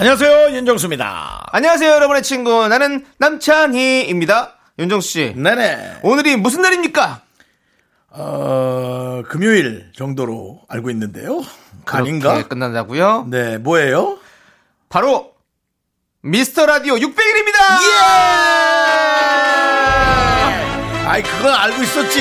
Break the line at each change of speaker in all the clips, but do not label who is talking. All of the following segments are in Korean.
안녕하세요 윤정수입니다.
안녕하세요 여러분의 친구 나는 남창희입니다. 윤정수 씨. 네네. 오늘이 무슨 날입니까?
어, 금요일 정도로 알고 있는데요.
아닌가? 끝난다고요?
네, 뭐예요?
바로 미스터 라디오 600일입니다.
예! 아이 그건 알고 있었지.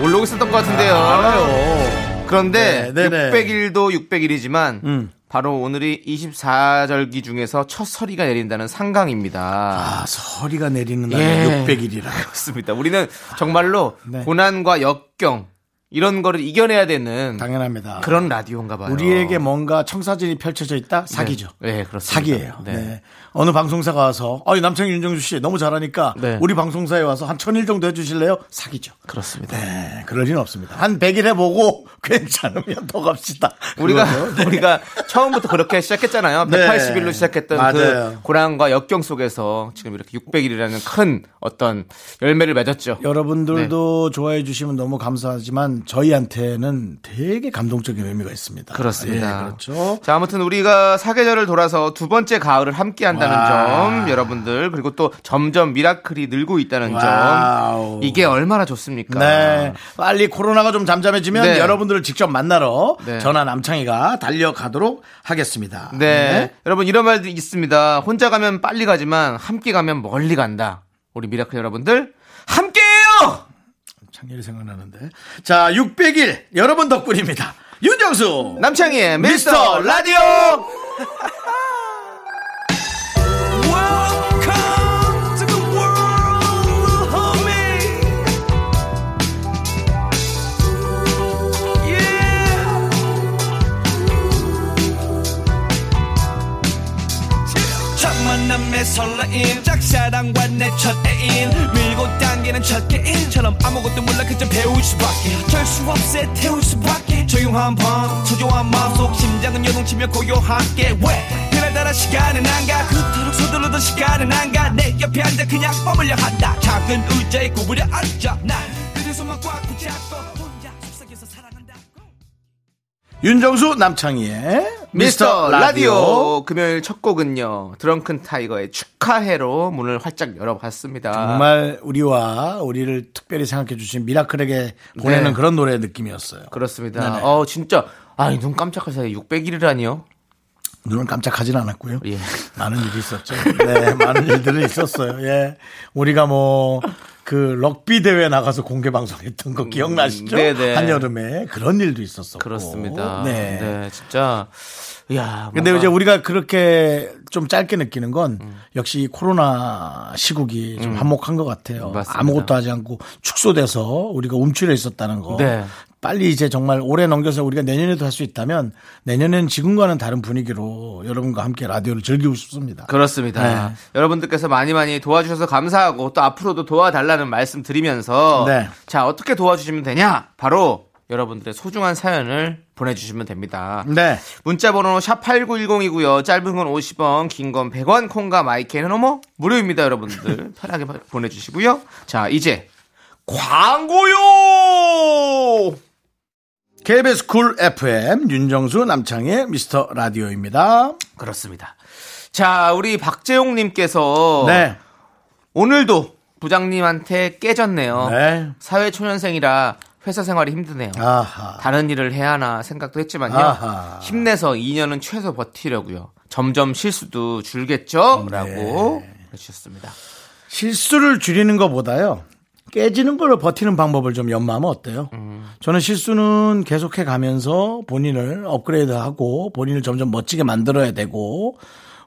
모르고 있었던 것 같은데요.
아, 알아요.
그런데 네 600일도 600일이지만 음. 바로 오늘이 24절기 중에서 첫 서리가 내린다는 상강입니다. 아,
서리가 내리는 날 예. 600일이라.
그렇습니다. 우리는 정말로 아, 네. 고난과 역경, 이런 거를 이겨내야 되는 당연합니다. 그런 라디오인가 봐요.
우리에게 뭔가 청사진이 펼쳐져 있다? 네. 사기죠.
네, 네 그렇습니다.
사기예요. 네. 네. 어느 방송사가 와서 어, 남창희 윤정주씨 너무 잘하니까 네. 우리 방송사에 와서 한 천일 정도 해 주실래요? 사기죠.
그렇습니다.
네, 그럴 리는 없습니다. 한 100일 해 보고 괜찮으면 더 갑시다.
우리가 네. 우리가 처음부터 그렇게 시작했잖아요. 180일로 시작했던 맞그 고난과 역경 속에서 지금 이렇게 600일이라는 큰 어떤 열매를 맺었죠.
여러분들도 좋아해 주시면 너무 감사하지만 저희한테는 되게 감동적인 의미가 있습니다.
그렇습니다. 예, 그렇죠. 자, 아무튼 우리가 사계절을 돌아서 두 번째 가을을 함께 한다는 점 여러분들 그리고 또 점점 미라클이 늘고 있다는 와우. 점 이게 얼마나 좋습니까?
네. 빨리 코로나가 좀 잠잠해지면 네. 여러분들을 직접 만나러 네. 전화 남창희가 달려가도록 하겠습니다.
네. 네. 여러분 이런 말도 있습니다. 혼자 가면 빨리 가지만 함께 가면 멀리 간다. 우리 미라클 여러분들 함께해요.
작년이 생각나는데. 자, 600일 여러분 덕분입니다. 윤정수
남창희의 미스터 라디오. 설레임 짝사랑과 내첫 애인 밀고
당기는 첫 개인처럼 아무것도 몰라 그저 배울 수밖에 절수 없애 태울 수밖에 조용한 밤 초조한 마음속 심장은 요동치며 고요하게 왜 그날따라 시간은 안가 그토록 서둘러던 시간은 안가 내 옆에 앉아 그냥 머물려 한다 작은 의자에 구부려 앉아 난 그대 손만 꽉 붙잡고 혼자 속삭여서 사랑한다 윤정수 남창희의 미스터 라디오
금요일 첫 곡은요 드렁큰 타이거의 축하해로 문을 활짝 열어봤습니다.
정말 우리와 우리를 특별히 생각해 주신 미라클에게 네. 보내는 네. 그런 노래 느낌이었어요.
그렇습니다. 네네. 네. 어 진짜 아눈 깜짝할 사이 600일이라니요.
눈은 깜짝하진 않았고요. 예. 많은 일이 있었죠. 네, 많은 일들이 있었어요. 예. 우리가 뭐, 그 럭비 대회 나가서 공개 방송했던 거 음, 기억나시죠? 네네. 네. 한여름에 그런 일도 있었었고.
그렇습니다. 네. 네 진짜.
야, 뭔가. 근데 이제 우리가 그렇게 좀 짧게 느끼는 건 음. 역시 코로나 시국이 좀 음. 한몫한 것 같아요. 맞습니다. 아무것도 하지 않고 축소돼서 우리가 움츠려 있었다는 거. 네. 빨리 이제 정말 오래 넘겨서 우리가 내년에도 할 수 있다면 내년에는 지금과는 다른 분위기로 여러분과 함께 라디오를 즐기고 싶습니다.
그렇습니다. 네. 여러분들께서 많이 많이 도와주셔서 감사하고 또 앞으로도 도와달라는 말씀 드리면서 네. 자 어떻게 도와주시면 되냐 바로 여러분들의 소중한 사연을 보내주시면 됩니다. 네. 문자번호 샵 8910이고요. 짧은 건 50원, 긴 건 100원, 콩과 마이크는 어머 무료입니다, 여러분들. 편하게 보내주시고요. 자 이제 광고요.
KBS 쿨 FM 윤정수 남창의 미스터 라디오입니다.
그렇습니다. 자, 우리 박재용 님께서 네. 오늘도 부장님한테 깨졌네요. 네. 사회 초년생이라 회사 생활이 힘드네요. 아하. 다른 일을 해야 하나 생각도 했지만요. 아하. 힘내서 2년은 최소 버티려고요. 점점 실수도 줄겠죠? 네. 라고 해주셨습니다.
실수를 줄이는 것보다요. 깨지는 걸 버티는 방법을 좀 연마하면 어때요? 음. 저는 실수는 계속해 가면서 본인을 업그레이드하고 본인을 점점 멋지게 만들어야 되고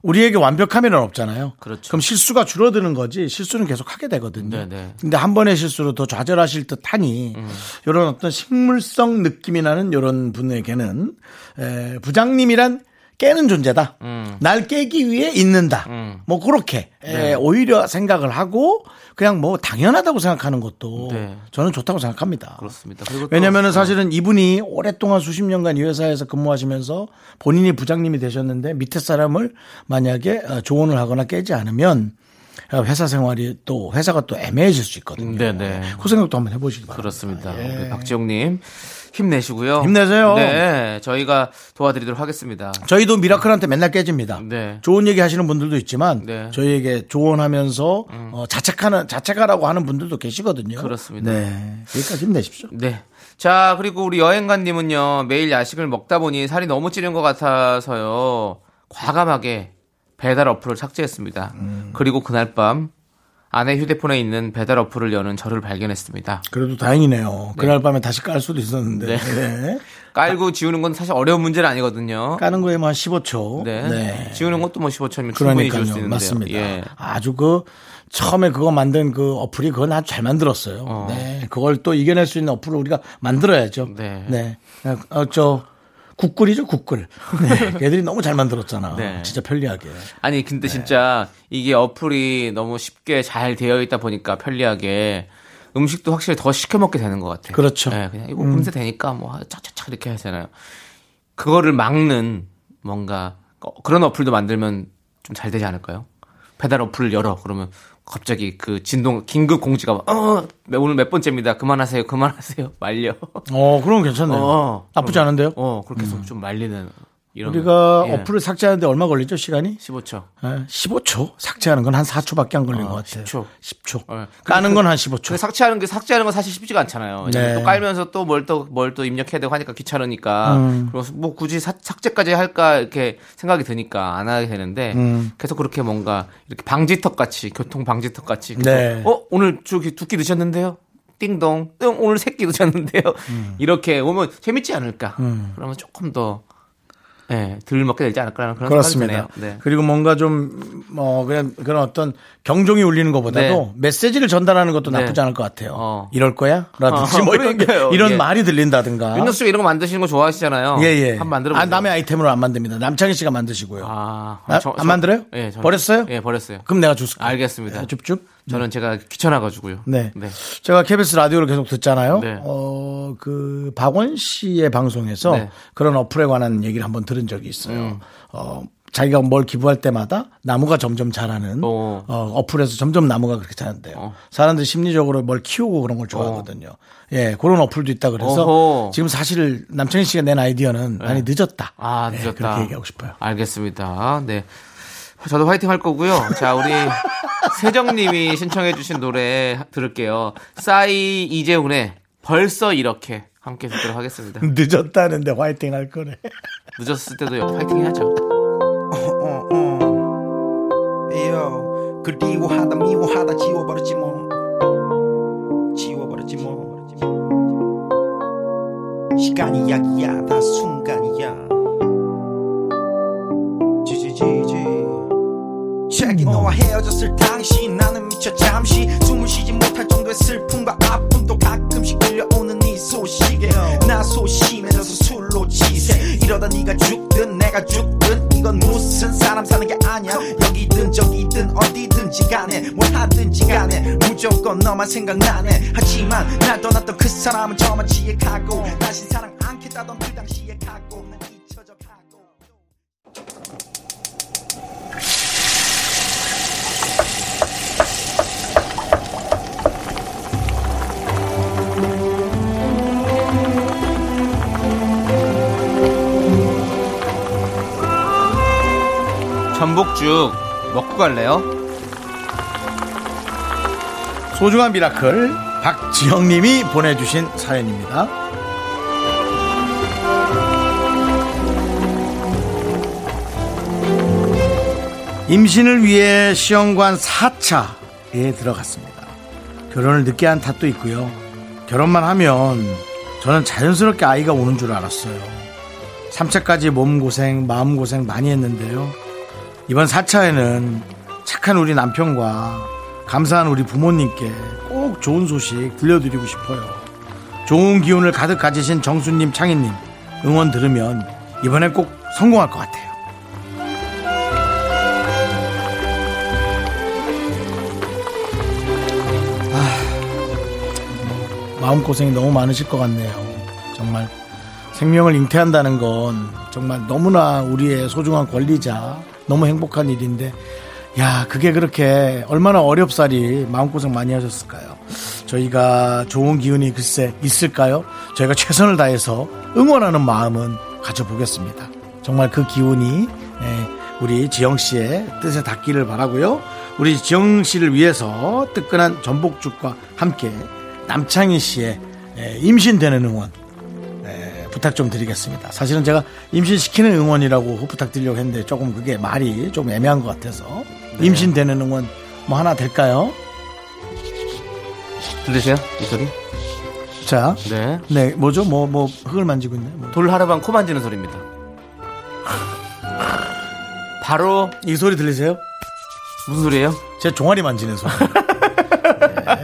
우리에게 완벽함이란 없잖아요. 그렇죠. 그럼 실수가 줄어드는 거지 실수는 계속 하게 되거든요. 네네. 네. 근데 한 번의 실수로 더 좌절하실 듯 하니 음. 이런 어떤 식물성 느낌이 나는 이런 분에게는 에, 부장님이란 깨는 존재다. 음. 날 깨기 위해 있는다. 음. 뭐 그렇게 예, 네. 에, 오히려 생각을 하고 그냥 뭐 당연하다고 생각하는 것도 네. 저는 좋다고 생각합니다. 그렇습니다. 왜냐하면 네. 사실은 이분이 오랫동안 수십 년간 이 회사에서 근무하시면서 본인이 부장님이 되셨는데 밑에 사람을 만약에 어, 조언을 하거나 깨지 않으면 어, 회사 생활이 또 회사가 또 애매해질 수 있거든요. 네네. 네. 그 생각도 한번 해보시기 바랍니다.
그렇습니다. 예. 박지영님. 힘내시고요.
힘내세요.
네, 저희가 도와드리도록 하겠습니다.
저희도 미라클한테 맨날 깨집니다. 네. 좋은 얘기 하시는 분들도 있지만 네. 저희에게 조언하면서 음. 어, 자책하는 자책하라고 하는 분들도 계시거든요.
그렇습니다.
네. 여기까지 힘내십시오.
네. 자, 그리고 우리 여행관님은요, 매일 야식을 먹다 보니 살이 너무 찌는 것 같아서요, 과감하게 배달 어플을 삭제했습니다. 음. 그리고 그날 밤 아내 휴대폰에 있는 배달 어플을 여는 저를 발견했습니다.
그래도 다행이네요. 네. 그날 밤에 다시 깔 수도 있었는데. 네. 네.
깔고 지우는 건 사실 어려운 문제는 아니거든요.
까는 거에 만 뭐 15초. 네.
지우는 것도 뭐 15초면 충분히 지울 수있는데
맞습니다. 예. 아주 그 처음에 그거 만든 그 어플이 그건 아주 잘 만들었어요. 어. 네. 그걸 또 이겨낼 수 있는 어플을 우리가 만들어야죠. 네. 네. 어, 저 국글이죠, 국글. 네. 네, 걔들이 너무 잘 만들었잖아. 네. 진짜 편리하게.
아니, 근데 네. 진짜 이게 어플이 너무 쉽게 잘 되어 있다 보니까 편리하게 음식도 확실히 더 시켜 먹게 되는 것 같아요.
그렇죠.
네, 그냥 이거 음. 분쇄 되니까 뭐 차차차 이렇게 하잖아요. 그거를 막는 뭔가 그런 어플도 만들면 좀 잘 되지 않을까요? 배달 어플 을 열어 그러면 갑자기 그 진동 긴급 공지가 어 오늘 몇 번째입니다. 그만하세요. 그만하세요. 말려.
어, 그럼 괜찮네요. 어, 나쁘지 그럼, 않은데요?
어, 그렇게 해서 음. 좀 말리는
우리가 예. 어플을 삭제하는데 얼마 걸리죠 시간이?
15초.
예, 15초? 삭제하는 건 한 4초밖에 안 걸린 어, 것 같아요.
10초.
10초. 어. 까는 그 건한 15초.
삭제하는 게 삭제하는 건 사실 쉽지가 않잖아요. 네. 또 깔면서 또 뭘 또 뭘 또 입력해야 되고 하니까 귀찮으니까. 음. 그래서 뭐 굳이 사, 삭제까지 할까 이렇게 생각이 드니까 안 하게 되는데 음. 계속 그렇게 뭔가 이렇게 방지턱 같이 교통 방지턱 같이. 네. 어 오늘 저기 두끼 드셨는데요? 띵동. 띵 오늘 새끼 드셨는데요? 음. 이렇게 오면 재밌지 않을까? 음. 그러면 조금 더. 네, 예, 들 먹게 되지 않을까라는 그런 그렇습니다. 네.
그리고 뭔가 좀 뭐 그냥 그런 어떤 경종이 울리는 것보다도 네. 메시지를 전달하는 것도 네. 나쁘지 네. 않을 것 같아요. 어. 이럴 거야? 라든지 어, 뭐 이런 게 이런 예. 말이 들린다든가.
윤정 씨가 이런 거 만드시는 거 좋아하시잖아요. 예, 예. 한번 만들어
아, 보세요. 아, 남의 아이템으로 안 만듭니다. 남창희 씨가 만드시고요. 아, 아 저, 안 저, 만들어요? 예, 저 버렸어요?
예, 버렸어요.
그럼 내가 줄을게
알겠습니다.
예, 줍줍.
저는 제가 귀찮아가지고요.
네. 네. 제가 KBS 라디오를 계속 듣잖아요. 네. 어, 그, 박원 씨의 방송에서 네. 그런 어플에 관한 얘기를 한번 들은 적이 있어요. 음. 어, 자기가 뭘 기부할 때마다 나무가 점점 자라는 어. 어 플에서 점점 나무가 그렇게 자는데요 어. 사람들이 심리적으로 뭘 키우고 그런 걸 좋아하거든요. 어. 예, 그런 어플도 있다 그래서 어허. 지금 사실 남창희 씨가 낸 아이디어는 네. 많이 늦었다. 아, 예, 늦었다. 네, 그렇게 얘기하고 싶어요.
알겠습니다. 네. 저도 화이팅 할 거고요. 자, 우리 세정님이 신청해주신 노래 들을게요. 싸이 이재훈의 벌써 이렇게 함께 듣도록 하겠습니다.
늦었다는데 화이팅 할 거래.
늦었을 때도 화이팅 해야죠. 어, 어, 어. 그리워하다 미워하다 지워버렸지 뭐 지워버렸지 뭐 시간이 약이야 다 순간이야 갑자기 너와 헤어졌을 당시 나는 미쳐 잠시 숨을 쉬지 못할 정도의 슬픔과 아픔도 가끔씩 들려오는 이 소식에 나 소심해져서 술로 치세 이러다 네가 죽든 내가 죽든 이건 무슨 사람 사는 게 아니야 여기든 저기든 어디든지 간에 뭘 하든지 간에 무조건 너만 생각나네 하지만 날 떠났던 그 사람은 저만 지혜하고 다시 사랑 안겠다던 그 당시 전복죽 먹고 갈래요?
소중한 미라클 박지영님이 보내주신 사연입니다. 임신을 위해 시험관 4차에 들어갔습니다. 결혼을 늦게 한 탓도 있고요. 결혼만 하면 저는 자연스럽게 아이가 오는 줄 알았어요. 3차까지 몸고생, 마음고생 많이 했는데요. 이번 4차에는 착한 우리 남편과 감사한 우리 부모님께 꼭 좋은 소식 들려드리고 싶어요. 좋은 기운을 가득 가지신 정수님, 창희님 응원 들으면 이번에 꼭 성공할 것 같아요. 아, 마음고생이 너무 많으실 것 같네요. 정말 생명을 잉태한다는 건 정말 너무나 우리의 소중한 권리자 너무 행복한 일인데 야, 그게 그렇게 얼마나 어렵사리 마음고생 많이 하셨을까요? 저희가 좋은 기운이 글쎄 있을까요? 저희가 최선을 다해서 응원하는 마음은 가져보겠습니다. 정말 그 기운이 예, 우리 지영 씨의 뜻에 닿기를 바라고요. 우리 지영 씨를 위해서 뜨끈한 전복죽과 함께 남창희 씨의 예, 임신되는 응원 부탁 좀 드리겠습니다. 사실은 제가 임신시키는 응원이라고 부탁드리려고 했는데 조금 그게 말이 좀 애매한 것 같아서 네. 임신되는 응원 뭐 하나 될까요?
들리세요? 이 소리?
자, 네, 네 뭐죠? 뭐뭐 뭐, 흙을 만지고
있네. 뭐. 돌 하루방 코 만지는 소리입니다. 바로
이 소리 들리세요?
무슨 소리예요? 제
종아리 만지는 소리.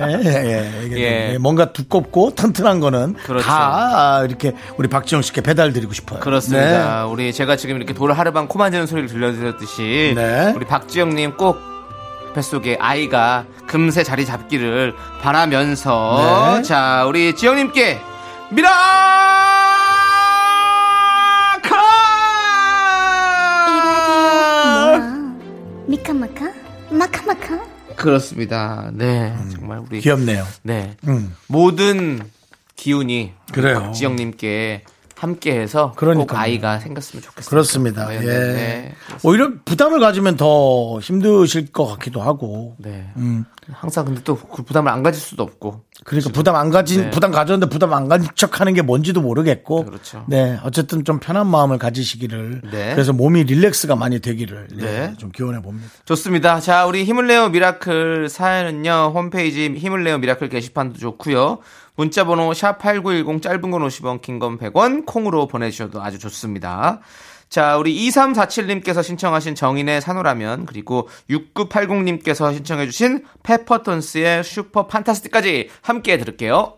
예, 예, 예, 예. 뭐 뭔가 두껍고 튼튼한 거는 그렇죠. 다 이렇게 우리 박지영 씨께 배달 드리고 싶어요.
그렇습니다. 네. 우리 제가 지금 이렇게 돌 하루방 코 만지는 소리를 들려드렸듯이 네. 우리 박지영님 꼭 뱃속에 아이가 금세 자리 잡기를 바라면서 네. 자 우리 지영님께 미라 미카마카 마카마카 그렇습니다. 네, 음, 정말 우리
귀엽네요.
네, 음. 모든 기운이 그래요. 박지영님께 함께해서 그러니까 아이가 생겼으면 좋겠어요
그렇습니다. 네, 예. 네. 네 오히려 부담을 가지면 더 힘드실 것 같기도 하고.
네. 음. 항상 근데 또그 부담을 안 가질 수도 없고.
그러니까 지금. 그렇죠. 부담 안 가진 네. 부담 가졌는데 부담 안 가진 척하는 게 뭔지도 모르겠고. 그렇죠. 네. 어쨌든 좀 편한 마음을 가지시기를. 네. 그래서 몸이 릴렉스가 많이 되기를 예, 네. 좀 기원해 봅니다.
좋습니다. 자, 우리 힘을 내어 미라클 사연은요. 홈페이지 힘을 내어 미라클 게시판도 좋고요. 문자 번호 샵8910 짧은 건 50원, 긴 건 100원, 콩으로 보내주셔도 아주 좋습니다. 자, 우리 2347님께서 신청하신 정인의 산호라면, 그리고 6980님께서 신청해주신 페퍼톤스의 슈퍼 판타스틱까지 함께 들을게요.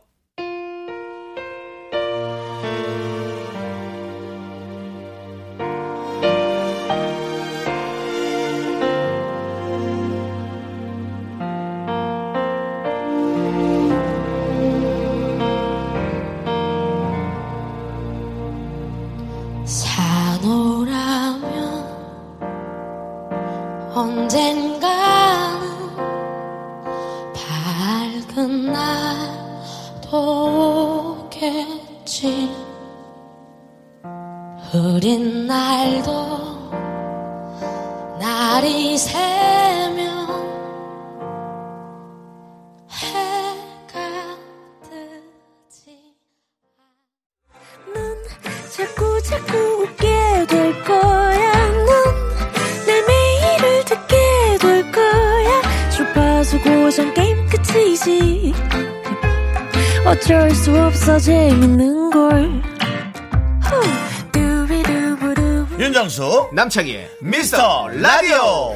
남창희의 미스터 라디오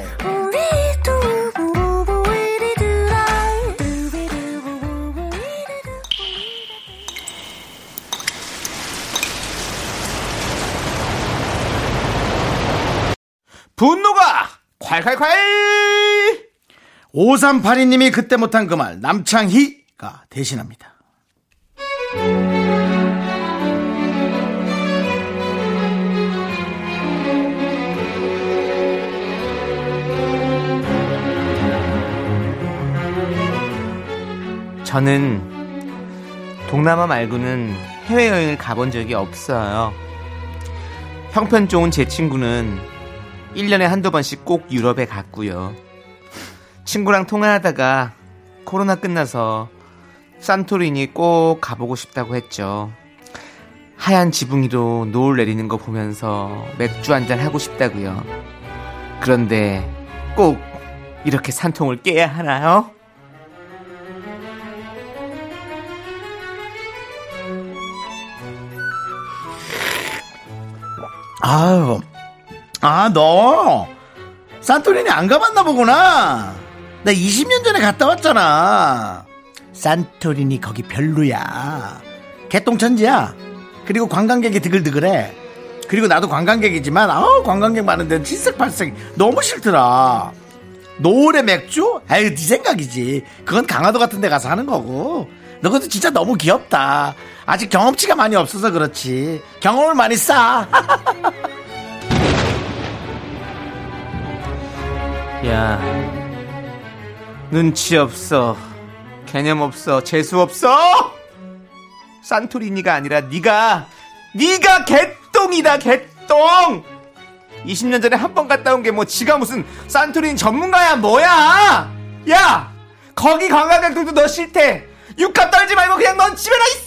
분노가 콸콸콸
5382님이 그때 못한 그 말 남창희가 대신합니다
저는 동남아 말고는 해외여행을 가본 적이 없어요. 형편 좋은 제 친구는 1년에 한두 번씩 꼭 유럽에 갔고요. 친구랑 통화하다가 코로나 끝나서 산토리니 꼭 가보고 싶다고 했죠. 하얀 지붕이로 노을 내리는 거 보면서 맥주 한잔 하고 싶다고요. 그런데 꼭 이렇게 산통을 깨야 하나요?
아유, 아, 너, 산토리니 안 가봤나 보구나. 나 20년 전에 갔다 왔잖아. 산토리니 거기 별로야. 개똥천지야. 그리고 관광객이 드글드글해. 그리고 나도 관광객이지만, 아 관광객 많은 데는 질색팔색 너무 싫더라. 노을의 맥주? 아유, 네 생각이지. 그건 강화도 같은 데 가서 하는 거고. 너 그것도 진짜 너무 귀엽다. 아직 경험치가 많이 없어서 그렇지. 경험을 많이 쌓아.
야, 눈치 없어. 개념 없어. 재수 없어. 산토리니가 아니라 네가 네가 개똥이다 개똥. 20년 전에 한 번 갔다 온 게 뭐 지가 무슨 산토리니 전문가야 뭐야? 야, 거기 관광객들도 너 싫대. 육갑 떨지 말고 그냥 넌 집에나 있어!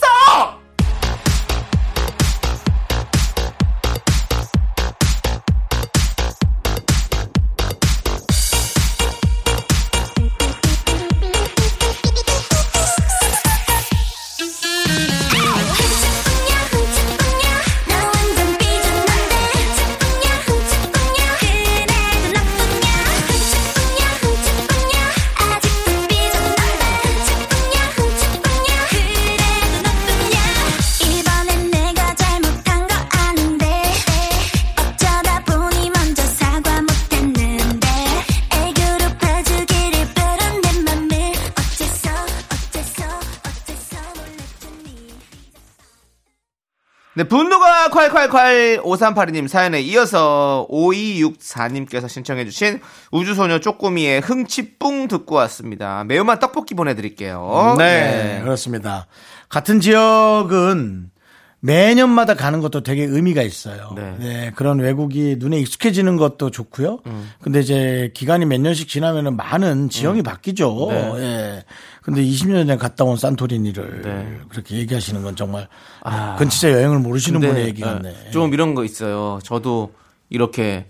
문자 아, 콸콸콸 5382님 사연에 이어서 5264님께서 신청해주신 우주소녀 쪼꼬미의 흥치뿡 듣고 왔습니다. 매운맛 떡볶이 보내드릴게요.
음, 네, 네, 그렇습니다. 같은 지역은 매년마다 가는 것도 되게 의미가 있어요. 네. 네 그런 외국이 눈에 익숙해지는 것도 좋고요. 음. 근데 이제 기간이 몇 년씩 지나면은 많은 지형이 음. 바뀌죠. 네. 예. 근데 20년 전에 갔다 온 산토리니를 네. 그렇게 얘기하시는 건 정말 아, 그건 진짜 여행을 모르시는 분의 얘기 같네.
좀 이런 거 있어요. 저도 이렇게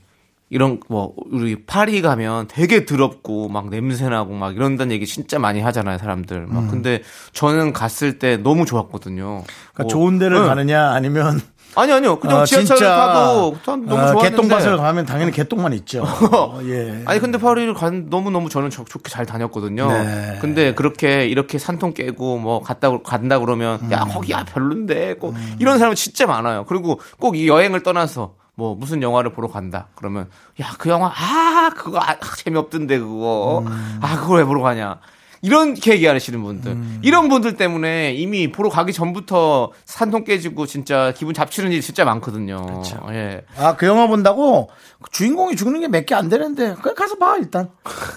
이런 뭐 우리 파리 가면 되게 더럽고 막 냄새 나고 막 이런다는 얘기 진짜 많이 하잖아요 사람들. 막 음. 근데 저는 갔을 때 너무 좋았거든요. 그러니까 뭐,
좋은 데를 응. 가느냐 아니면
아니 아니요. 그냥 아, 지하철 진짜, 타도
너무 아, 좋았는데. 개똥밭을 가면 당연히 개똥만 있죠.
어, 예. 아니 근데 파리를 간 너무 너무 저는 좋게 잘 다녔거든요. 네. 근데 그렇게 이렇게 산통 깨고 뭐 갔다 간다 그러면 음. 야 거기야 별론데 꼭 음. 이런 사람은 진짜 많아요. 그리고 꼭 이 여행을 떠나서 뭐 무슨 영화를 보러 간다 그러면 야 그 영화 아 그거 아, 재미없던데 그거 음. 아 그걸 왜 보러 가냐 이렇게 얘기하시는 분들 음. 이런 분들 때문에 이미 보러 가기 전부터 산통 깨지고 진짜 기분 잡치는 일이 진짜 많거든요. 그렇죠. 예.
아그 영화 본다고 주인공이 죽는 게 몇 개 안 되는데 그냥 가서 봐 일단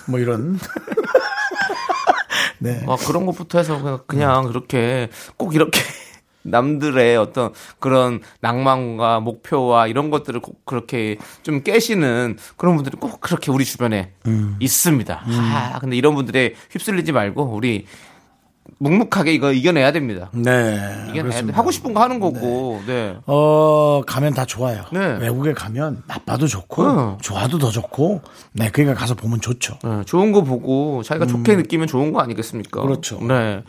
뭐 이런.
네. 막 그런 것부터 해서 그냥, 그냥 그렇게 꼭 이렇게 남들의 어떤 그런 낭만과 목표와 이런 것들을 꼭 그렇게 좀 깨시는 그런 분들이 꼭 그렇게 우리 주변에 음. 있습니다. 음. 아, 근데 이런 분들의 휩쓸리지 말고 우리 묵묵하게 이거 이겨내야 됩니다. 네. 이겨내야 하고 싶은 거 하는 거고.
네. 네. 어, 가면 다 좋아요. 네. 외국에 가면 나빠도 좋고, 네. 좋아도 더 좋고, 네. 그러니까 가서 보면 좋죠. 네.
좋은 거 보고 자기가 음. 좋게 느끼면 좋은 거 아니겠습니까?
그렇죠.
네.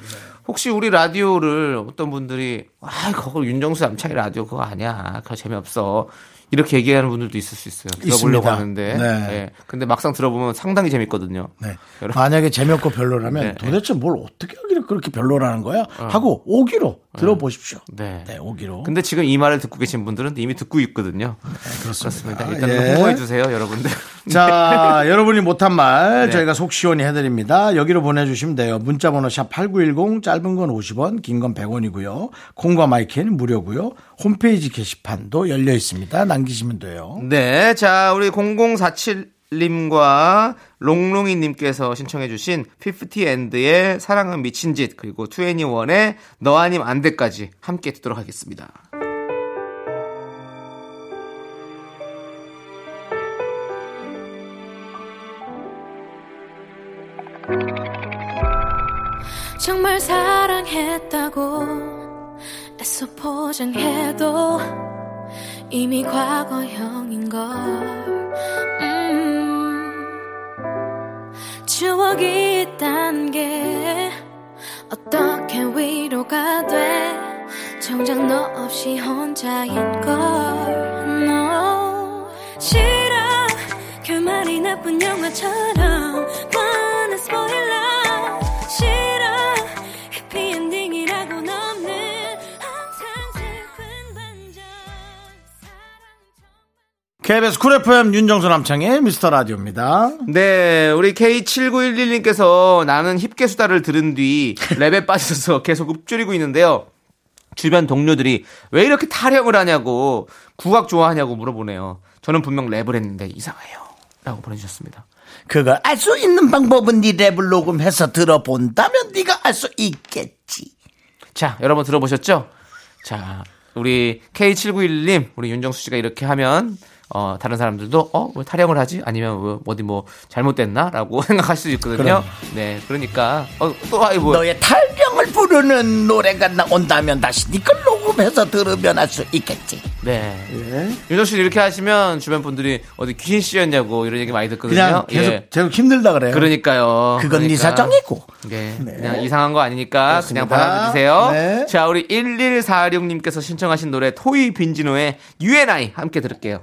혹시 우리 라디오를 어떤 분들이 아, 그거 윤정수 남창희 라디오 그거 아니야. 그거 재미없어. 이렇게 얘기하는 분들도 있을 수 있어요. 들어보려고 있습니다. 하는데. 네. 네. 근데 막상 들어보면 상당히 재밌거든요.
네. 만약에 재미없고 별로라면 네. 도대체 뭘 어떻게 하기를 그렇게 별로라는 거야? 어. 하고 오기로 예. 들어보십시오. 네. 네, 오기로.
근데 지금 이 말을 듣고 계신 분들은 이미 듣고 있거든요. 네, 그렇습니다. 그렇습니다. 일단 홍보해 예. 주세요, 여러분들.
자, 네. 여러분이 못한 말 네. 저희가 속 시원히 해드립니다. 여기로 보내주시면 돼요. 문자번호 샵 #8910 짧은 건 50원, 긴 건 100원이고요. 콩과 마이크는 무료고요. 홈페이지 게시판도 열려 있습니다. 남기시면 돼요.
네, 자 우리 0047 님과 롱롱이 님께서 신청해 주신 피프티 앤드의 사랑은 미친 짓 그리고 투애니원의 너 아님 안 돼까지 함께 듣도록 하겠습니다. 정말 사랑했다고 애써 포장해도 이미 과거형인 걸 음. 추억이 있단
게 어떻게 위로가 돼 정작 너 없이 혼자인 걸너 싫어 결말이 그 나쁜 영화처럼 뻔한 스포일러 KBS 쿨 FM 윤정수 남창의 미스터 라디오입니다.
네, 우리 K7911님께서 나는 힙계 수다를 들은 뒤 랩에 빠져서 계속 읊조리고 있는데요. 주변 동료들이 왜 이렇게 타령을 하냐고 국악 좋아하냐고 물어보네요. 저는 분명 랩을 했는데 이상해요. 라고 보내주셨습니다.
그걸알 수 있는 방법은 네 랩을 녹음해서 들어본다면 네가 알 수 있겠지.
자, 여러분 들어보셨죠? 자, 우리 K791님, 우리 윤정수 씨가 이렇게 하면 어, 다른 사람들도 어, 왜 뭐 타령을 하지? 아니면 뭐, 어디 뭐 잘못됐나라고 생각할 수도 있거든요. 그럼. 네. 그러니까
어, 또 아이 뭐 너의 탈영을 부르는 노래가 나온다면 다시 니걸 네 녹음해서 들으면 할 수 있겠지.
네. 예. 윤정 씨 이렇게 하시면 주변 분들이 어디 귀신 씨였냐고 이런 얘기 많이 듣거든요.
그냥 계속 예. 계속 힘들다 그래요.
그러니까요.
그건 네
그러니까. 네
사정이고.
네. 네. 그냥 이상한 거 아니니까 그렇습니다. 그냥 받아들이세요. 네. 자, 우리 1146님께서 신청하신 노래 토이 빈지노의 UNI 함께 들을게요.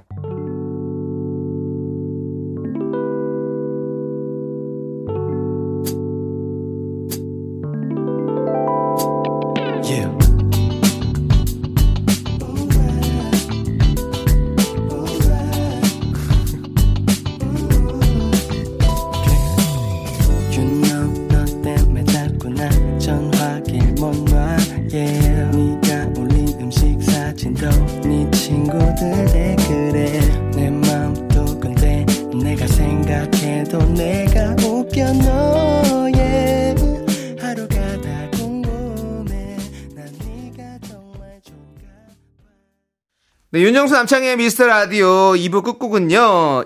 네, 윤정수 남창의 미스터 라디오 2부 끝곡은요,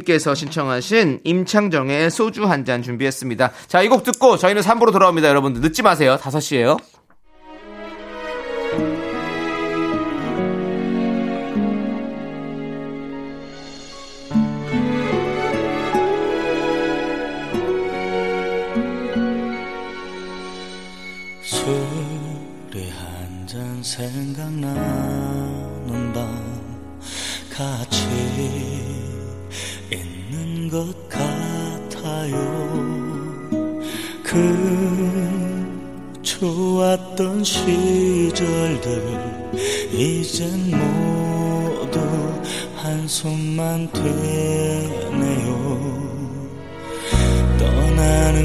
1050님께서 신청하신 임창정의 소주 한 잔 준비했습니다. 자, 이 곡 듣고 저희는 3부로 돌아옵니다, 여러분들. 늦지 마세요. 5시에요.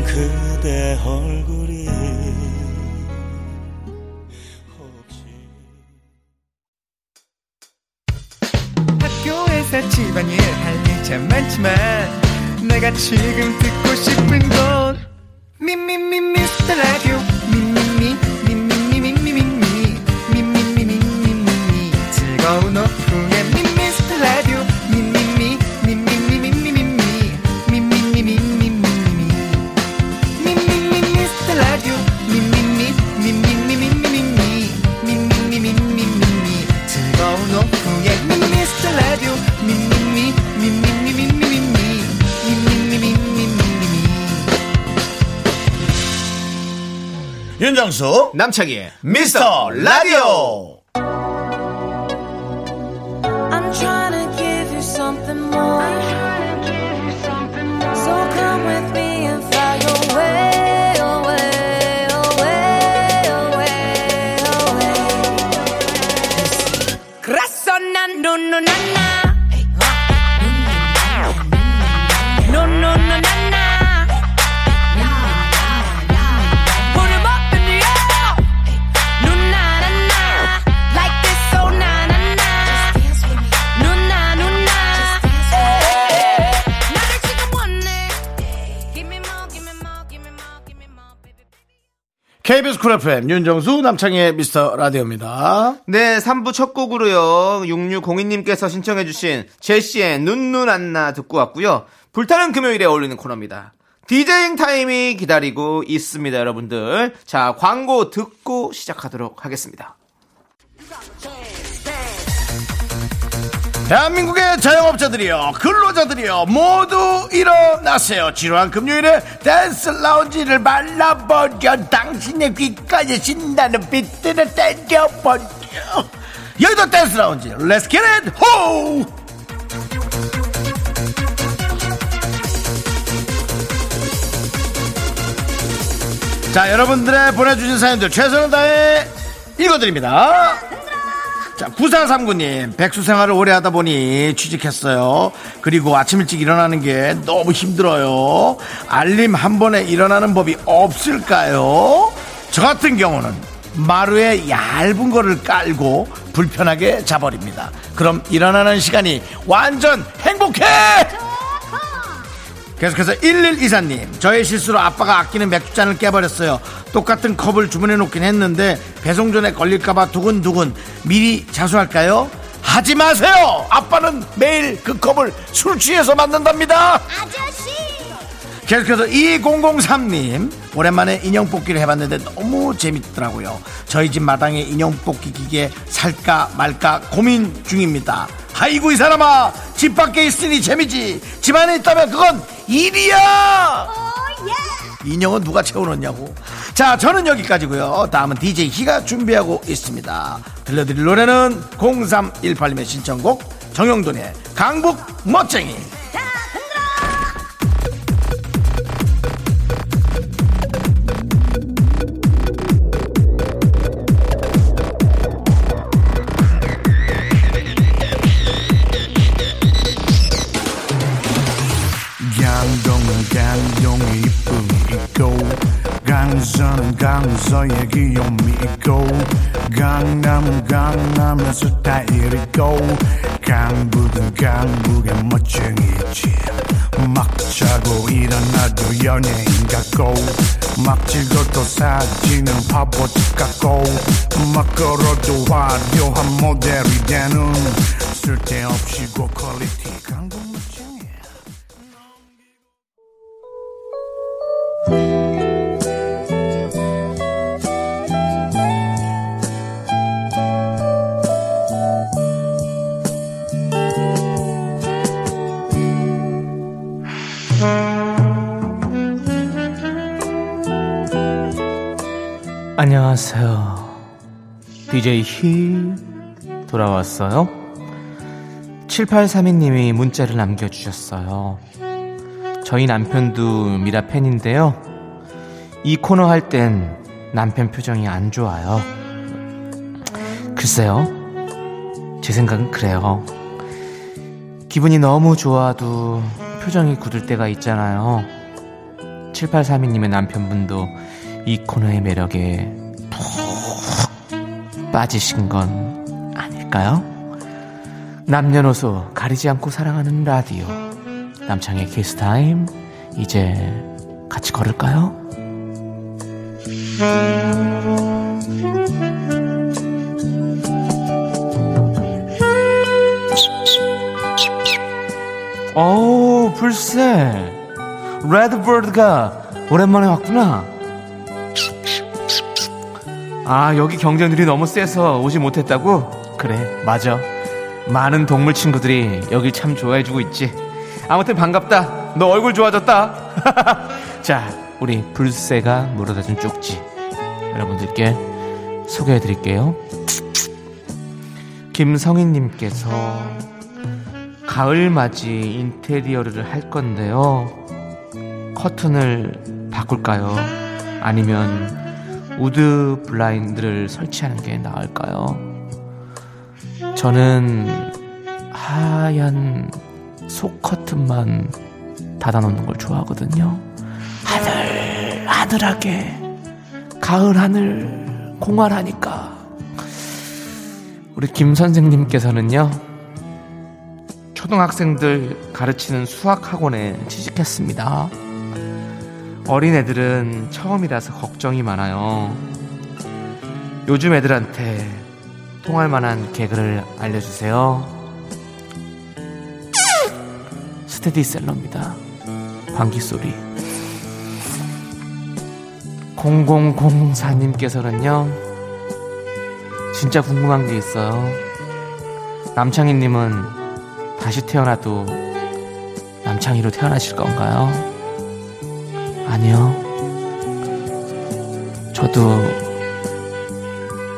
그대 얼굴이 혹시 학교에서 집안일 할일참 많지만 내가 지금 듣고 싶은 건 미미 미 미스터 라디오
윤정수 남창희의 미스터 라디오 KBS 쿨 FM 윤정수 남창희의 미스터 라디오입니다.
네, 3부 첫 곡으로요. 6602님께서 신청해 주신 제시의 눈눈 안나 듣고 왔고요. 불타는 금요일에 어울리는 코너입니다. 디제잉 타임이 기다리고 있습니다, 여러분들. 자, 광고 듣고 시작하도록 하겠습니다.
대한민국의 자영업자들이여근로자들이여 모두 일어나세요 지루한 금요일에 댄스 라운지를 말라버려 당신의 귀까지 신나는 비트를 땡겨버려 여의도 댄스 라운지 Let's g e 호! 자 여러분들의 보내주신 사연들 최선을 다해 읽어드립니다 자, 9439님, 백수 생활을 오래 하다 보니 취직했어요. 그리고 아침 일찍 일어나는 게 너무 힘들어요. 알림 한 번에 일어나는 법이 없을까요? 저 같은 경우는 마루에 얇은 거를 깔고 불편하게 자버립니다. 그럼 일어나는 시간이 완전 행복해! 계속해서 1 1 2사님 저의 실수로 아빠가 아끼는 맥주잔을 깨버렸어요 똑같은 컵을 주문해 놓긴 했는데 배송 전에 걸릴까봐 두근두근 미리 자수할까요? 하지 마세요 아빠는 매일 그 컵을 술 취해서 만든답니다 아저씨 계속해서 2003님 오랜만에 인형 뽑기를 해봤는데 너무 재밌더라고요 저희 집 마당에 인형 뽑기 기계 살까 말까 고민 중입니다 아이고 이 사람아 집 밖에 있으니 재미지 집 안에 있다면 그건 일이야 예! 인형은 누가 채워놓냐고 자 저는 여기까지고요 다음은 DJ 희가 준비하고 있습니다 들려드릴 노래는 0318님의 신청곡 정영돈의 강북 멋쟁이 나서는 강서의 귀요미 있고 강남 강남의 스타일이 고 강북은 강북의 멋쟁이지 막 자고 일어나도 연예인
같고 막 찍어도 사진은 바보집 같고 막 걸어도 화려한 모델이 되는 쓸데없이 고퀄리티 강북 안녕하세요. DJ 힐 돌아왔어요. 7832님이 문자를 남겨주셨어요. 저희 남편도 미라 팬인데요. 이 코너 할 땐 남편 표정이 안 좋아요. 글쎄요. 제 생각은 그래요. 기분이 너무 좋아도 표정이 굳을 때가 있잖아요. 7832님의 남편분도 이 코너의 매력에 푹 빠지신 건 아닐까요? 남녀노소 가리지 않고 사랑하는 라디오 남창의 키스타임 이제 같이 걸을까요? 어우, 불새. 레드버드가 오랜만에 왔구나. 아, 여기 경쟁률이 너무 세서 오지 못했다고? 그래, 맞아. 많은 동물 친구들이 여길 참 좋아해주고 있지. 아무튼 반갑다. 너 얼굴 좋아졌다. 자, 우리 불새가 물어다준 쪽지. 여러분들께 소개해드릴게요. 김성인님께서 가을맞이 인테리어를 할 건데요. 커튼을 바꿀까요? 아니면 우드 블라인드를 설치하는 게 나을까요? 저는 하얀 속커튼만 닫아놓는 걸 좋아하거든요. 하늘, 하늘하게, 가을 하늘, 공활하니까. 우리 김 선생님께서는요, 초등학생들 가르치는 수학학원에 취직했습니다. 어린 애들은 처음이라서 걱정이 많아요. 요즘 애들한테 통할 만한 개그를 알려주세요. 스테디셀러입니다. 방귀 소리. 0004님께서는요, 진짜 궁금한 게 있어요. 남창희님은 다시 태어나도 남창희로 태어나실 건가요? 아니요. 저도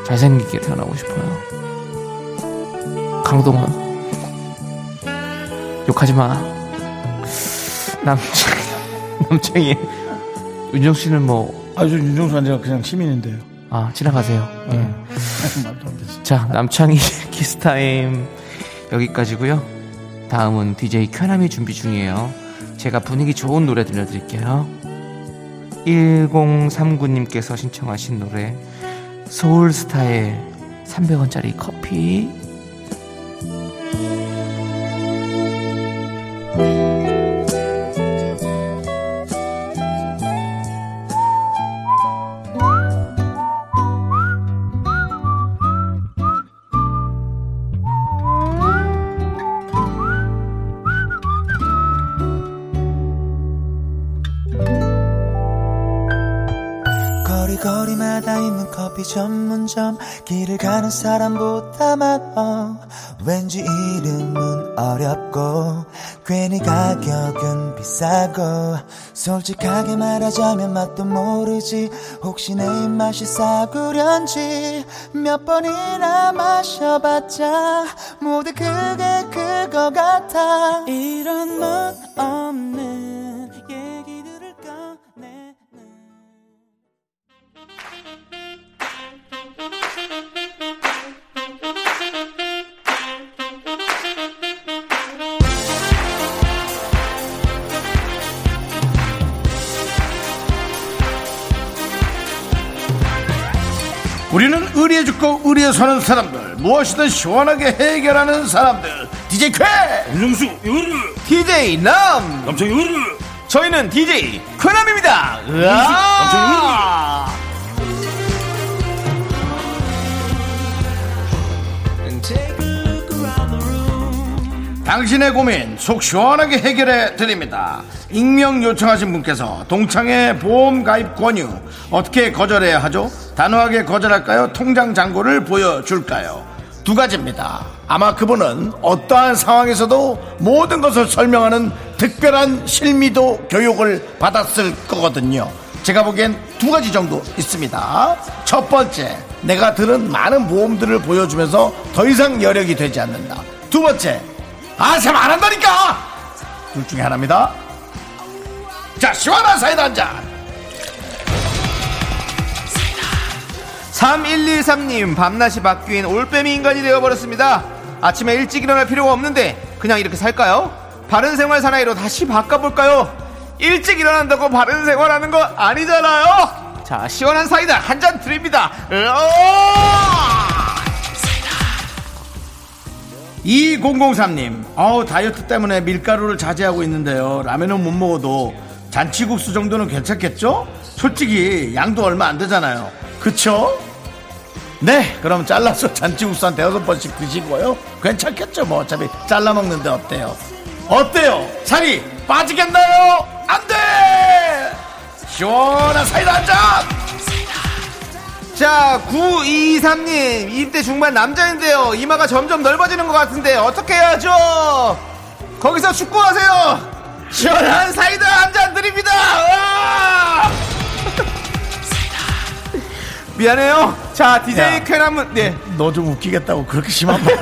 잘생기게 태어나고 싶어요. 강동원. 욕하지 마. 남창, 남창이. 윤정 씨는
뭐. 아주 윤정수 한테가 그냥 시민인데요.
아, 지나가세요. 네. 예. 네.
자, 남창희 키스타임 여기까지고요 다음은 DJ 쾌남이 준비 중이에요. 제가 분위기 좋은 노래 들려드릴게요. 1039님께서 신청하신 노래 서울스타의 300원짜리 커피 사람보다 많어 왠지 이름은 어렵고 괜히 가격은 비싸고
솔직하게 말하자면 맛도 모르지 혹시 내 입맛이 싸구려인지 몇 번이나 마셔봤자 모두 그게 그거 같아 이런 맛 없는 의리에 죽고 의리에 서는 사람들 무엇이든 시원하게 해결하는 사람들 DJ 쾌 윤정수 요르 DJ 남
남창희 르
저희는 DJ 쾌남입니다 남창희 르 당신의 고민 속 시원하게 해결해 드립니다. 익명 요청하신 분께서 동창회 보험 가입 권유 어떻게 거절해야 하죠? 단호하게 거절할까요? 통장 잔고를 보여줄까요? 두 가지입니다. 아마 그분은 어떠한 상황에서도 모든 것을 설명하는 특별한 실미도 교육을 받았을 거거든요. 제가 보기엔 두 가지 정도 있습니다. 첫 번째, 내가 들은 많은 보험들을 보여주면서 더 이상 여력이 되지 않는다. 두 번째, 아, 쌤안 한다니까! 둘 중에 하나입니다. 자, 시원한 사이다 한 잔!
3 1 2 3님 밤낮이 바뀐 올빼미 인간이 되어버렸습니다. 아침에 일찍 일어날 필요가 없는데, 그냥 이렇게 살까요? 바른 생활 사나이로 다시 바꿔볼까요? 일찍 일어난다고 바른 생활하는 거 아니잖아요! 자, 시원한 사이다 한 잔 드립니다.
으 2003님, 어우, 다이어트 때문에 밀가루를 자제하고 있는데요. 라면은 못 먹어도 잔치국수 정도는 괜찮겠죠? 솔직히 양도 얼마 안 되잖아요. 그쵸? 네, 그럼 잘라서 잔치국수 한 대여섯 번씩 드시고요. 괜찮겠죠? 뭐 어차피 잘라 먹는데 어때요? 어때요? 살이 빠지겠나요? 안 돼! 시원한 사이다 한 잔!
자, 9223님, 20대 중반 남자인데요. 이마가 점점 넓어지는 것 같은데, 어떻게 해야죠? 거기서 축구하세요! 시원한 사이다 한 잔 드립니다! 으아! 미안해요. 자, DJ 캔 한번
네. 너 좀 웃기겠다고 그렇게 심한 말.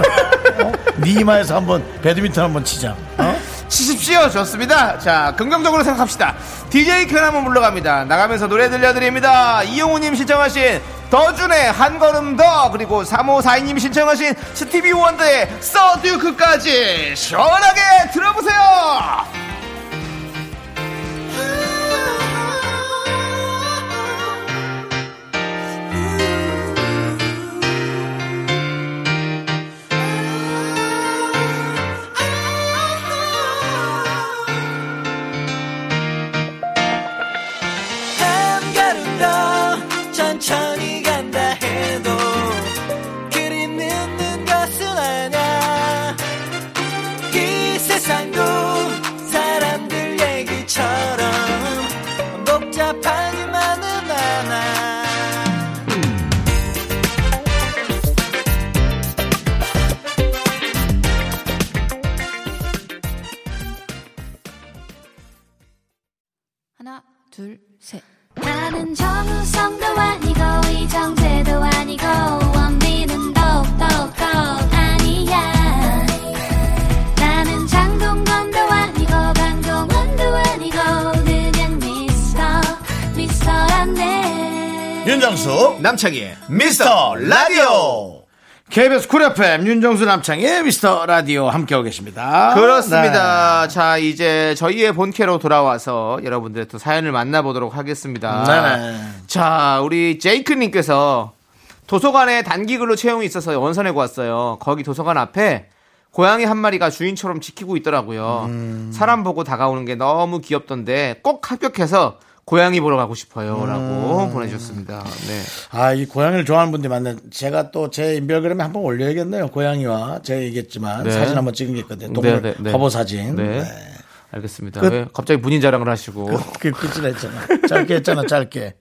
어? 네 이마에서 한번 배드민턴 한번 치자. 어?
치십시오. 좋습니다. 자, 긍정적으로 생각합시다. DJ 캔 한번 물러갑니다. 나가면서 노래 들려드립니다. 이용우님 신청하신 더준의 한 걸음 더 그리고 3542님 신청하신 스티비 원더의 서듀크까지 시원하게 들어보세요.
남창희의 미스터 라디오. KBS 쿨 FM 윤정수 남창의 미스터 라디오 함께하고 계십니다.
그렇습니다. 네. 자 이제 저희의 본캐로 돌아와서 여러분들의 또 사연을 만나보도록 하겠습니다. 네. 자 우리 제이크님께서 도서관에 단기글로 채용이 있어서 원산에고 왔어요. 거기 도서관 앞에 고양이 한 마리가 주인처럼 지키고 있더라고요. 음. 사람 보고 다가오는 게 너무 귀엽던데 꼭 합격해서 고양이 보러 가고 싶어요라고 음. 보내주셨습니다.
네. 아, 이 고양이를 좋아하는 분들이 많네. 제가 또 제 인별그램에 한번 올려야겠네요. 고양이와 제가 얘기했지만 네. 사진 한번 찍은 게 있거든요. 동물 네, 네, 화보 네. 사진. 네. 네.
알겠습니다. 끝. 왜 갑자기 문인 자랑을 하시고.
그, 그, 끝을 했잖아. 짧게 했잖아, 짧게.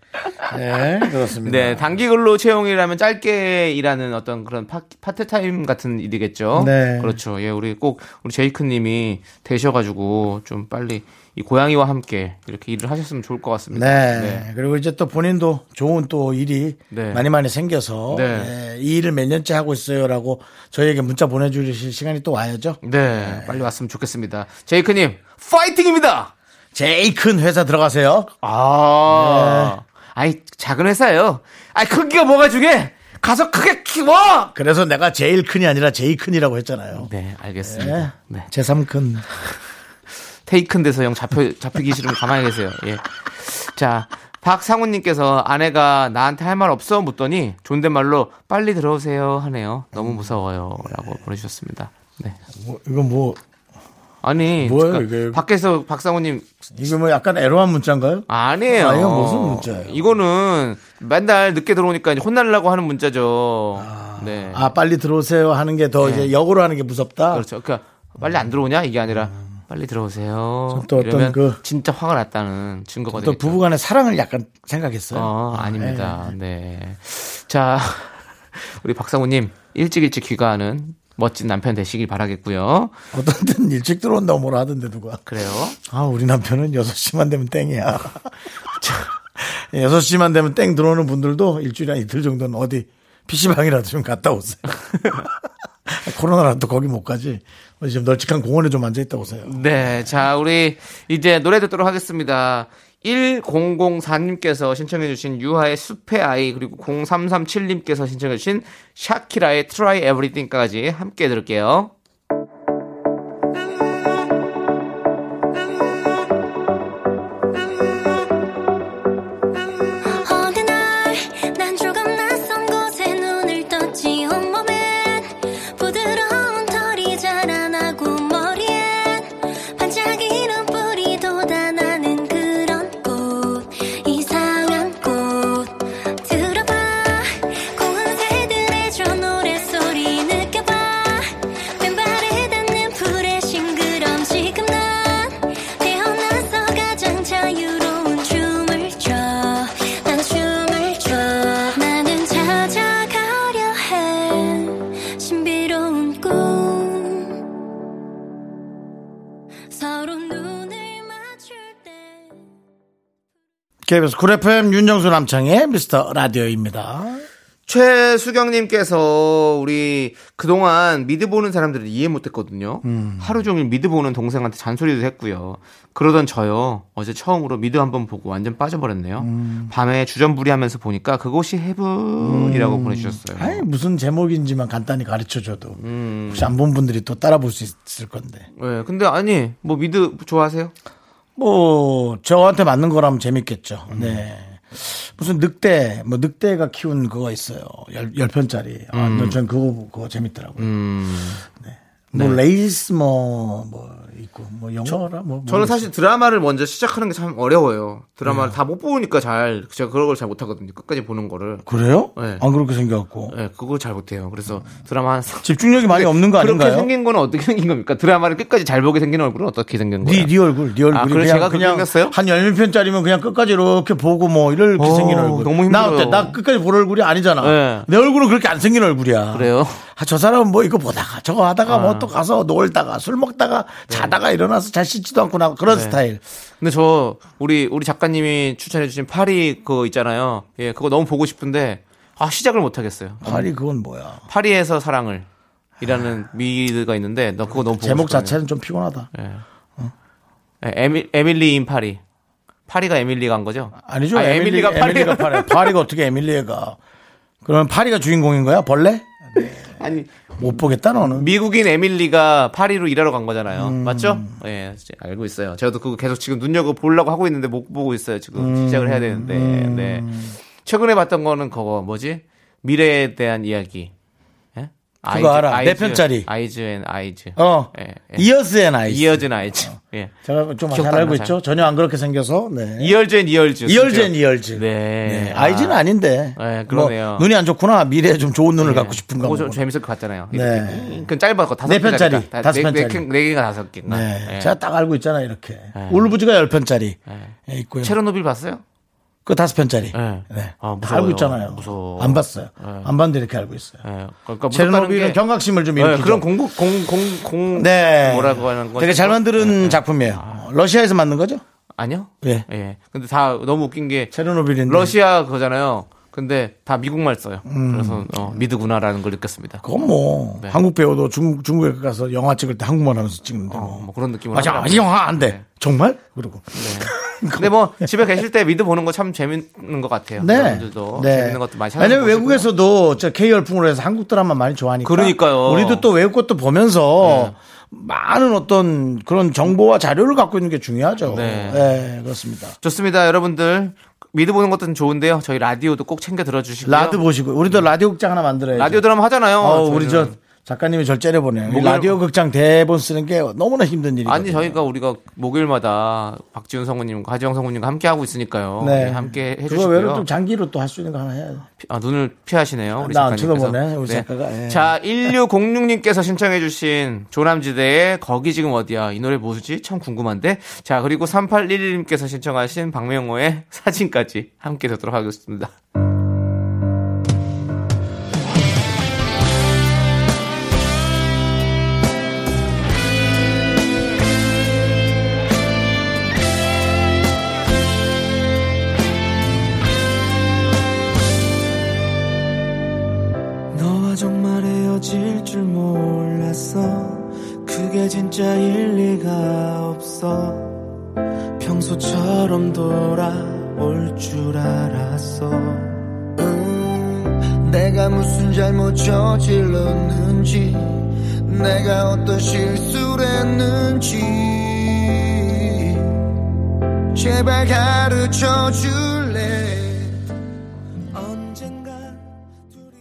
네, 그렇습니다. 네, 단기 근로 채용이라면 짧게 일하는 어떤 그런 파, 파트타임 같은 일이겠죠. 네. 그렇죠. 예, 우리 꼭 우리 제이크 님이 되셔가지고 좀 빨리 이 고양이와 함께 이렇게 일을 하셨으면 좋을 것 같습니다. 네. 네.
그리고 이제 또 본인도 좋은 또 일이 네. 많이 많이 생겨서 네. 네 이 일을 몇 년째 하고 있어요라고 저희에게 문자 보내주실 시간이 또 와야죠.
네. 네. 빨리 왔으면 좋겠습니다. 제이크님, 파이팅입니다!
제이큰 회사 들어가세요.
아. 네. 아이, 작은 회사예요. 아이, 크기가 뭐가 중요해? 가서 크게 키워!
그래서 내가 제일 큰이 아니라 제일 큰이라고 했잖아요.
네, 알겠습니다. 네. 네.
제삼큰
테이큰데서 형 잡혀, 잡히기 싫으면 가만히 계세요. 예. 자, 박상훈님께서 아내가 나한테 할 말 없어 묻더니 존댓말로 빨리 들어오세요 하네요. 너무 무서워요. 라고 네. 보내주셨습니다. 네.
뭐, 이건 뭐,
아니 뭐예 그러니까 이게 밖에서 박상우님
이거 뭐 약간 애로한 문자인가요?
아니에요. 아, 이거 무슨 문자예요? 이거는 맨날 늦게 들어오니까 혼날라고 하는 문자죠.
아,
네.
아 빨리 들어오세요 하는 게더 네. 이제 역으로 하는 게 무섭다.
그렇죠. 그러니까 빨리 안 들어오냐 이게 아니라 음. 빨리 들어오세요. 또 어떤 그 진짜 화가 났다는 증거거든요. 또
부부간의 사랑을 약간 생각했어요. 어,
아, 닙니다 네. 예. 네. 자 우리 박상우님 일찍 일찍 귀가하는 멋진 남편 되시길 바라겠고요.
어떤 땐 일찍 들어온다고 뭐라 하던데 누가.
그래요?
아, 우리 남편은 6시만 되면 땡이야. 6시만 되면 땡 들어오는 분들도 일주일에 한 이틀 정도는 어디 PC방이라도 좀 갔다 오세요. 코로나라도 거기 못 가지. 지금 널찍한 공원에 좀 앉아 있다 오세요.
네. 자, 우리 이제 노래 듣도록 하겠습니다. 1004님께서 신청해주신 유하의 숲의 아이 그리고 0337님께서 신청해주신 샤키라의 Try Everything까지 함께 들을게요.
KBS 쿨 FM 윤정수 남창의 미스터 라디오입니다.
최수경님께서 우리 그동안 미드 보는 사람들을 이해 못했거든요. 음. 하루 종일 미드 보는 동생한테 잔소리도 했고요. 그러던 저요. 어제 처음으로 미드 한번 보고 완전 빠져버렸네요. 음. 밤에 주전부리하면서 보니까 그곳이 해븐이라고 음. 보내주셨어요.
아니 무슨 제목인지만 간단히 가르쳐줘도 음. 혹시 안 본 분들이 또 따라 볼 수 있을 건데. 네,
근데 아니 뭐 미드 좋아하세요?
뭐 저한테 맞는 거라면 재밌겠죠. 네. 무슨 늑대 뭐 늑대가 키운 그거 있어요. 열, 열 편짜리. 아, 음. 전 그거 그거 재밌더라고요. 음. 네. 뭐 네. 레이스 뭐, 뭐 있고 뭐 영화라 뭐
저는 뭐 사실 드라마를 먼저 시작하는 게 참 어려워요. 드라마를 네. 다못 보니까 잘 제가 그런 걸 잘 못하거든요. 끝까지 보는 거를
그래요? 네. 안 그렇게 생겼고
네, 그거 잘 못해요. 그래서 드라마 한
집중력이 많이 없는 거 아닌가요?
그렇게 생긴 건 어떻게 생긴 겁니까? 드라마를 끝까지 잘 보게 생긴 얼굴은 어떻게 생긴 네,
거예요?
네, 네
얼굴, 네 얼굴이 아, 그래, 그냥 그냥 생겼어요? 한 열몇 편짜리면 그냥 끝까지 이렇게 보고 뭐 이렇게 오, 어, 생긴 얼굴. 너무 힘들어요. 나 어때? 나 끝까지 볼 얼굴이 아니잖아. 네. 내 얼굴은 그렇게 안 생긴 얼굴이야.
그래요?
아, 저 사람은 뭐 이거 보다가 저거 하다가 뭐 아. 뭐또 가서 놀다가 술 먹다가 네. 자다가 일어나서 잘 씻지도 않고 나 그런 네. 스타일.
근데 저 우리 우리 작가님이 추천해 주신 파리 그거 있잖아요. 예, 그거 너무 보고 싶은데 아, 시작을 못 하겠어요.
파리 그건 뭐야?
파리에서 사랑을 이라는 미드가 있는데 너 그거 너무 보고
제목
자체는
좀 피곤하다. 예.
어. 예, 에밀, 에밀리인 파리. 파리가 에밀리가 한 거죠?
아니죠. 아, 에밀리가, 에밀리가 파리. 파리. 파리가 어떻게 에밀리가. 그러면 파리가 주인공인 거야? 벌레? 아니 못 보겠다 너는.
미국인 에밀리가 파리로 일하러 간 거잖아요. 음. 맞죠? 예, 알고 있어요. 저도 그거 계속 지금 눈여겨 보려고 하고 있는데 못 보고 있어요. 지금 음. 시작을 해야 되는데. 음. 네. 최근에 봤던 거는 그거 뭐지? 미래에 대한 이야기.
그거 알아. 네 아이즈, 내 편짜리.
아이즈 앤 아이즈.
어. 예, 예. 이어즈 앤 아이즈.
이어즈 앤 아이즈. 어.
예. 제가 좀잘 알고 있죠? 전혀 안 그렇게 생겨서. 네.
이얼즈 앤 이얼즈.
이얼즈 앤 이얼즈. 네. 네. 아. 아이즈는 아. 닌데 네, 뭐 그러네요. 뭐, 눈이 안 좋구나. 미래에 좀 좋은 눈을 네. 갖고 싶은가.
그거 좀
뭐.
재밌을 것 같잖아요. 네. 그 짧아서 다섯 네 편짜리. 다섯 네, 네 편짜리. 네 개가 다섯 개. 네.
제가 딱 알고 있잖아, 이렇게. 울부즈가 열 편짜리.
예, 있고요. 체르노빌 봤어요?
그 다섯 편짜리. 네. 네. 아, 다 알고 있잖아요. 무서워. 안 봤어요. 네. 안 봤는데 이렇게 알고 있어요. 네. 그러니까 체르노빌은 게... 경각심을 좀 일으키죠.
그런 공공 공공
네. 뭐라고 하는 거. 되게 잘 만드는 작품이에요. 아. 러시아에서 만든 거죠?
아니요. 예. 예. 근데 다 너무 웃긴 게 체르노빌인 러시아 거잖아요. 근데 다 미국말 써요. 음. 그래서 어, 미드구나라는 걸 느꼈습니다.
그건 뭐 네. 한국 배우도 중국 중국에 가서 영화 찍을 때 한국말 하면서 찍는데 어, 뭐.
뭐, 그런 느낌으로. 맞아, 영화 안 돼. 네. 정말? 그러고. 네. 근데 뭐 집에 계실 때 미드 보는 거 참 재밌는 것 같아요.
네. 여러분들도 네. 재밌는 것도 많이 찾아. 왜냐면 외국에서도 저 K 열풍으로 해서 한국 드라마 많이 좋아하니까. 그러니까요. 우리도 또 외국 것도 보면서 네. 많은 어떤 그런 정보와 자료를 갖고 있는 게 중요하죠. 네. 네 그렇습니다.
좋습니다, 여러분들. 미드 보는 것도 좋은데요. 저희 라디오도 꼭 챙겨 들어주시고요.
라오 보시고 우리도 라디오 극장 하나 만들어야죠.
라디오 드라마 하잖아요.
어, 우리 저 작가님이 절 째려보네요. 목요일... 라디오 극장 대본 쓰는 게 너무나 힘든 일이에요.
아니 저희가 우리가 목요일마다 박지훈 성우님과 하지영 성우님과 함께 하고 있으니까요. 네, 네 함께 해주시고요. 그거
외로 좀 장기로 또 할 수 있는 거 하나 해야죠. 아
눈을 피하시네요. 우리 나안 쳐다보네 우리 네. 작가가. 예. 자 1606님께서 신청해주신 조남지대의 거기 지금 어디야 이 노래 뭐지 참 궁금한데 자 그리고 3811님께서 신청하신 박명호의 사진까지 함께 듣도록 하겠습니다. 처럼 돌아올 줄 알았어 음, 내가 무슨 잘못 저질렀는지 내가 어떤 실수를 했는지 제발 가르쳐 줄래 언젠가 둘이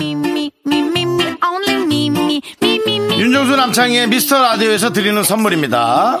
미미미미미미미 미미미 only 미미 윤정수 남창의 미스터 라디오에서 드리는 선물입니다.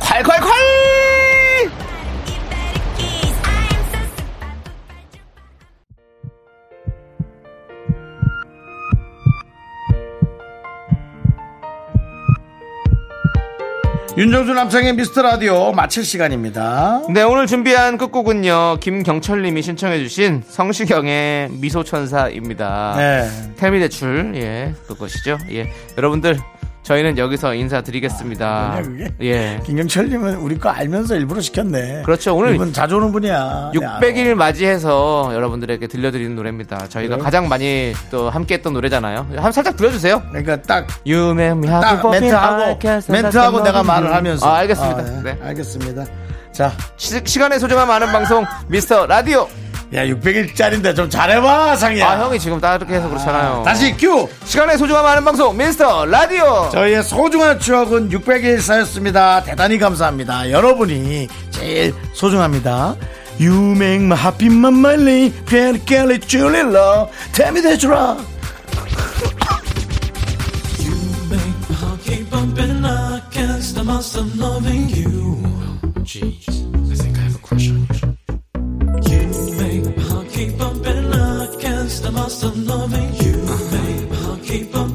콸콸콸! 윤정수 남창의 미스터 라디오 마칠 시간입니다.
네, 오늘 준비한 끝곡은요, 김경철님이 신청해주신 성시경의 미소천사입니다. 네. 태미대출, 예, 그것이죠. 예. 여러분들, 저희는 여기서 인사드리겠습니다.
예. 김경철님은 우리 거 알면서 일부러 시켰네. 그렇죠. 오늘 이분 자주 오는 분이야. 600일
맞이해서 여러분들에게 들려드리는 노래입니다. 저희가 그래 네. 가장 많이 또 함께했던 노래잖아요. 한 살짝 들려주세요.
그러니까 딱 유명하고 멘트하고 멘트하고 내가 말을 하면서.
아, 알겠습니다. 아, 네. 네.
알겠습니다. 자,
시, 시간의 소중함 많은 방송 미스터 라디오.
야 600일짜리인데 좀 잘해봐 상이야 아
형이 지금 따르게 해서 그렇잖아요.
다시 큐
시간의 소중함 아는 방송 미스터 라디오.
저희의 소중한 추억은 600일 사였습니다 대단히 감사합니다 여러분이 제일 소중합니다 You make my happy my my lady Can't get it truly love Tell me that you're right You make my heart keep bumping. I can't stop myself loving you. Jeez, I think I have a crush on you. keep on bending against the must of loving you, uh-huh. babe. I'll keep on.